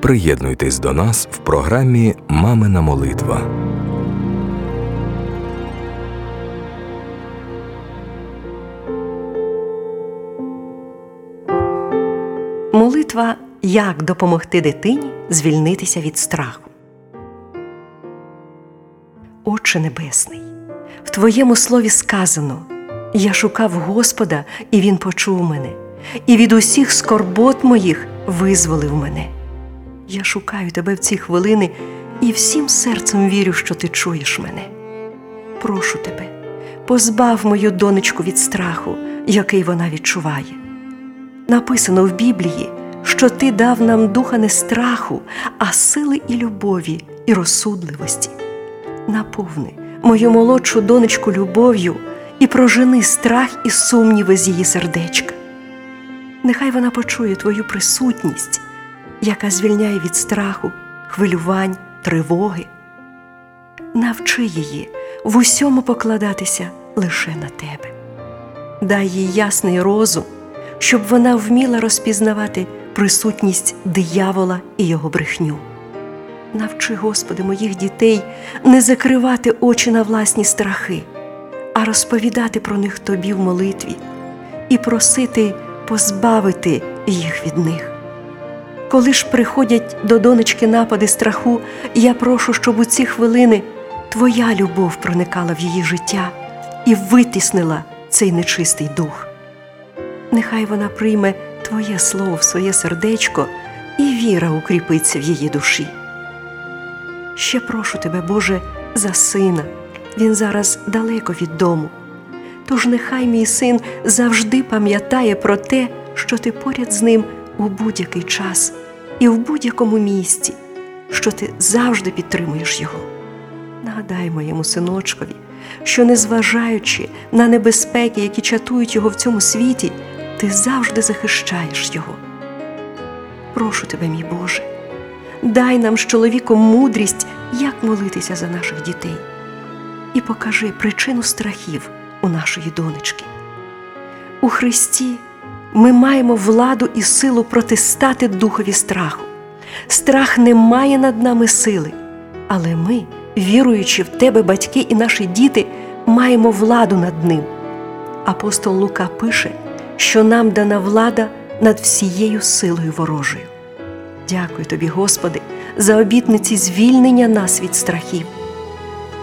Приєднуйтесь до нас в програмі Мамина молитва. Молитва як допомогти дитині звільнитися від страху. Отче Небесний, в Твоєму слові сказано: Я шукав Господа, і Він почув мене, і від усіх скорбот моїх визволив мене. Я шукаю тебе в ці хвилини і всім серцем вірю, що ти чуєш мене. Прошу тебе, позбав мою донечку від страху, який вона відчуває. Написано в Біблії, що ти дав нам духа не страху, а сили і любові, і розсудливості. Наповни мою молодшу донечку любов'ю і прожени страх і сумніви з її сердечка. Нехай вона почує твою присутність, яка звільняє від страху, хвилювань, тривоги. Навчи її в усьому покладатися лише на тебе. Дай їй ясний розум, щоб вона вміла розпізнавати присутність диявола і його брехню. Навчи, Господи, моїх дітей не закривати очі на власні страхи, а розповідати про них Тобі в молитві і просити позбавити їх від них. Коли ж приходять до донечки напади страху, я прошу, щоб у ці хвилини Твоя любов проникала в її життя і витіснила цей нечистий дух. Нехай вона прийме Твоє слово в своє сердечко, і віра укріпиться в її душі. Ще прошу тебе, Боже, за сина. Він зараз далеко від дому. Тож нехай мій син завжди пам'ятає про те, що ти поряд з ним у будь-який час і в будь-якому місці, що ти завжди підтримуєш його. Нагадай моєму синочкові, що, незважаючи на небезпеки, які чатують його в цьому світі, ти завжди захищаєш його. Прошу тебе, мій Боже, дай нам з чоловіком мудрість, як молитися за наших дітей, і покажи причину страхів у нашої донечки. У Христі ми маємо владу і силу протистати духові страху. Страх не має над нами сили, але ми, віруючи в тебе, батьки і наші діти, маємо владу над ним. Апостол Лука пише, що нам дана влада над всією силою ворожою. Дякую тобі, Господи, за обітниці звільнення нас від страхів.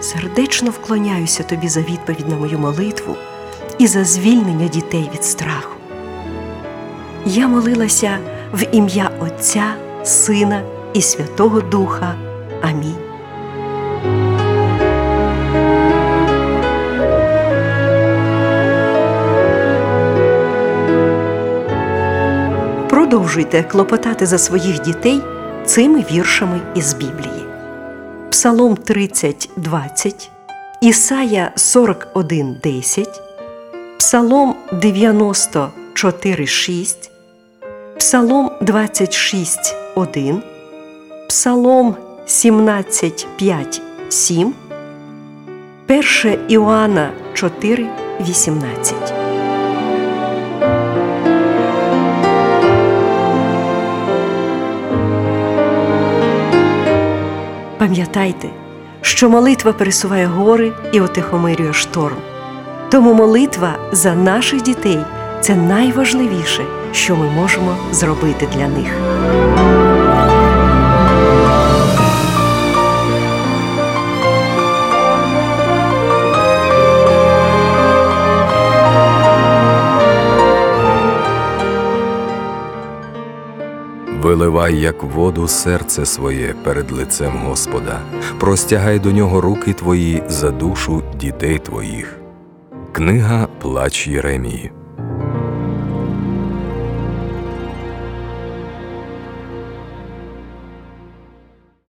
Сердечно вклоняюся тобі за відповідь на мою молитву і за звільнення дітей від страху. Я молилася в ім'я Отця, Сина і Святого Духа. Амінь. Продовжуйте клопотати за своїх дітей цими віршами із Біблії. Псалом 30, 20, Ісая 41, 10, Псалом 94, 6, Псалом 26, 1, Псалом 17, 5, 7, 1 Іоанна 4, 18. Пам'ятайте, що молитва пересуває гори і отихомирює шторм. Тому молитва за наших дітей це найважливіше, що ми можемо зробити для них. Виливай, як воду, серце своє перед лицем Господа, простягай до нього руки твої за душу дітей твоїх. Книга Плач Єремії.